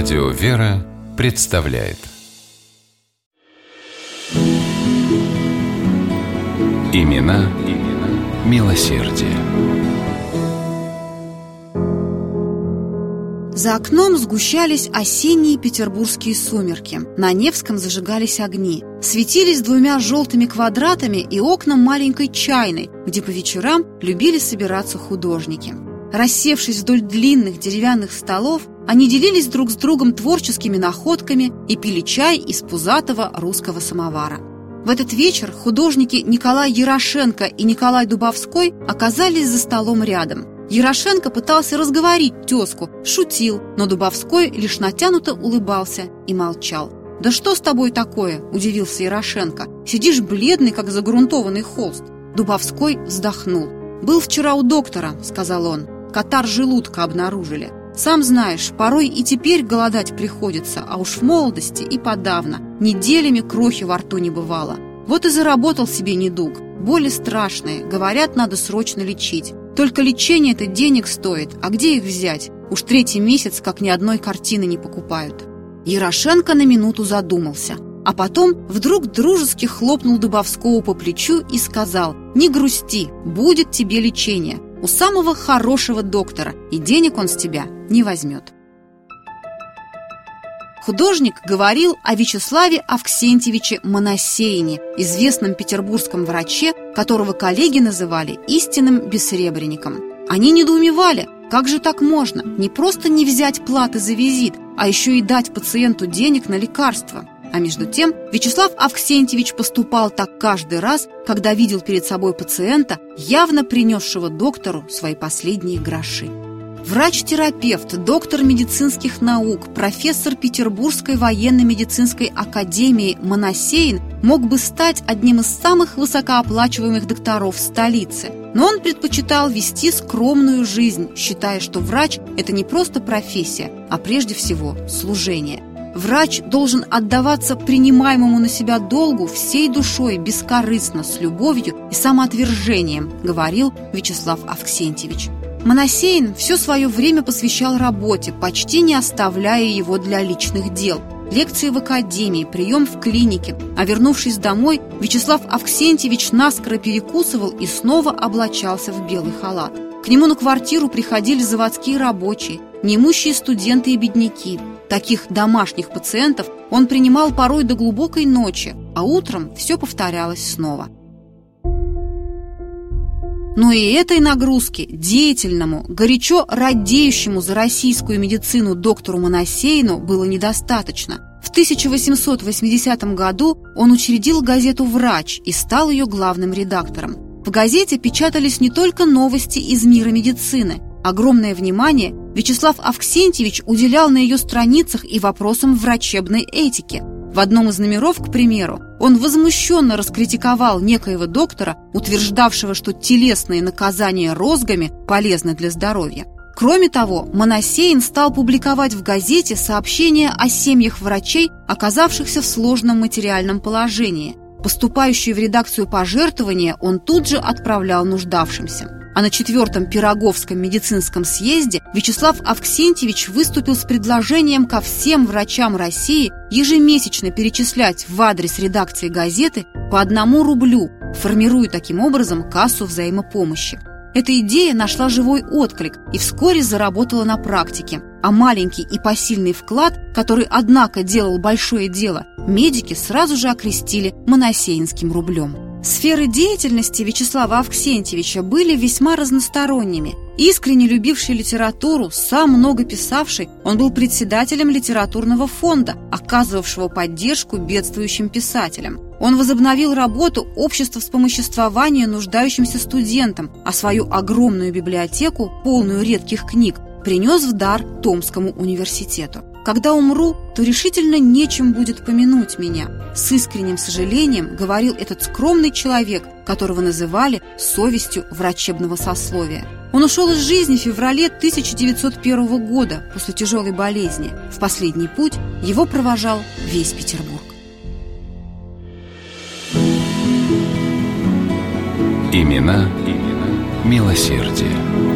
Радио «Вера» представляет Имена, имена милосердие. За окном сгущались осенние петербургские сумерки. На Невском зажигались огни. Светились двумя желтыми квадратами и окна маленькой чайной, где по вечерам любили собираться художники. Рассевшись вдоль длинных деревянных столов, они делились друг с другом творческими находками и пили чай из пузатого русского самовара. В этот вечер художники Николай Ярошенко и Николай Дубовской оказались за столом рядом. Ярошенко пытался разговорить тезку, шутил, но Дубовской лишь натянуто улыбался и молчал. «Да что с тобой такое?» – удивился Ярошенко. «Сидишь бледный, как загрунтованный холст». Дубовской вздохнул. «Был вчера у доктора», – сказал он. «Катар желудка обнаружили. Сам знаешь, порой и теперь голодать приходится, а уж в молодости и подавно. Неделями крохи во рту не бывало. Вот и заработал себе недуг. Боли страшные, говорят, надо срочно лечить. Только лечение это денег стоит, а где их взять? Уж третий месяц, как ни одной картины не покупают. Ярошенко на минуту задумался, а потом вдруг дружески хлопнул Дубовского по плечу и сказал «Не грусти, будет тебе лечение у самого хорошего доктора, и денег он с тебя не возьмет. Художник говорил о Вячеславе Авксентьевиче Моносеине, известном петербургском враче, которого коллеги называли истинным бессребренником. Они недоумевали, как же так можно не просто не взять платы за визит, а еще и дать пациенту денег на лекарства – а между тем Вячеслав Авксентьевич поступал так каждый раз, когда видел перед собой пациента, явно принесшего доктору свои последние гроши. Врач-терапевт, доктор медицинских наук, профессор Петербургской военно-медицинской академии Моносеин мог бы стать одним из самых высокооплачиваемых докторов столицы. Но он предпочитал вести скромную жизнь, считая, что врач – это не просто профессия, а прежде всего служение. Врач должен отдаваться принимаемому на себя долгу всей душой, бескорыстно, с любовью и самоотвержением, говорил Вячеслав Авксентьевич. Моносеин все свое время посвящал работе, почти не оставляя его для личных дел. Лекции в академии, прием в клинике. А вернувшись домой, Вячеслав Авксентьевич наскоро перекусывал и снова облачался в белый халат. К нему на квартиру приходили заводские рабочие, неимущие студенты и бедняки. Таких домашних пациентов он принимал порой до глубокой ночи, а утром все повторялось снова. Но и этой нагрузки деятельному, горячо радеющему за российскую медицину доктору Моносейну было недостаточно. В 1880 году он учредил газету «Врач» и стал ее главным редактором. В газете печатались не только новости из мира медицины. Огромное внимание Вячеслав Авксентьевич уделял на ее страницах и вопросам врачебной этики. В одном из номеров, к примеру, он возмущенно раскритиковал некоего доктора, утверждавшего, что телесные наказания розгами полезны для здоровья. Кроме того, Моносеин стал публиковать в газете сообщения о семьях врачей, оказавшихся в сложном материальном положении. Поступающие в редакцию пожертвования он тут же отправлял нуждавшимся. А на четвертом Пироговском медицинском съезде Вячеслав Авксентьевич выступил с предложением ко всем врачам России ежемесячно перечислять в адрес редакции газеты по одному рублю, формируя таким образом кассу взаимопомощи. Эта идея нашла живой отклик и вскоре заработала на практике. А маленький и посильный вклад, который, однако, делал большое дело, медики сразу же окрестили моносеинским рублем. Сферы деятельности Вячеслава Авксентьевича были весьма разносторонними. Искренне любивший литературу, сам много писавший, он был председателем литературного фонда, оказывавшего поддержку бедствующим писателям. Он возобновил работу общества вспомоществования нуждающимся студентам, а свою огромную библиотеку, полную редких книг, принес в дар Томскому университету. Когда умру, то решительно нечем будет помянуть меня. С искренним сожалением говорил этот скромный человек, которого называли совестью врачебного сословия. Он ушел из жизни в феврале 1901 года после тяжелой болезни. В последний путь его провожал весь Петербург. Имена, имена милосердие.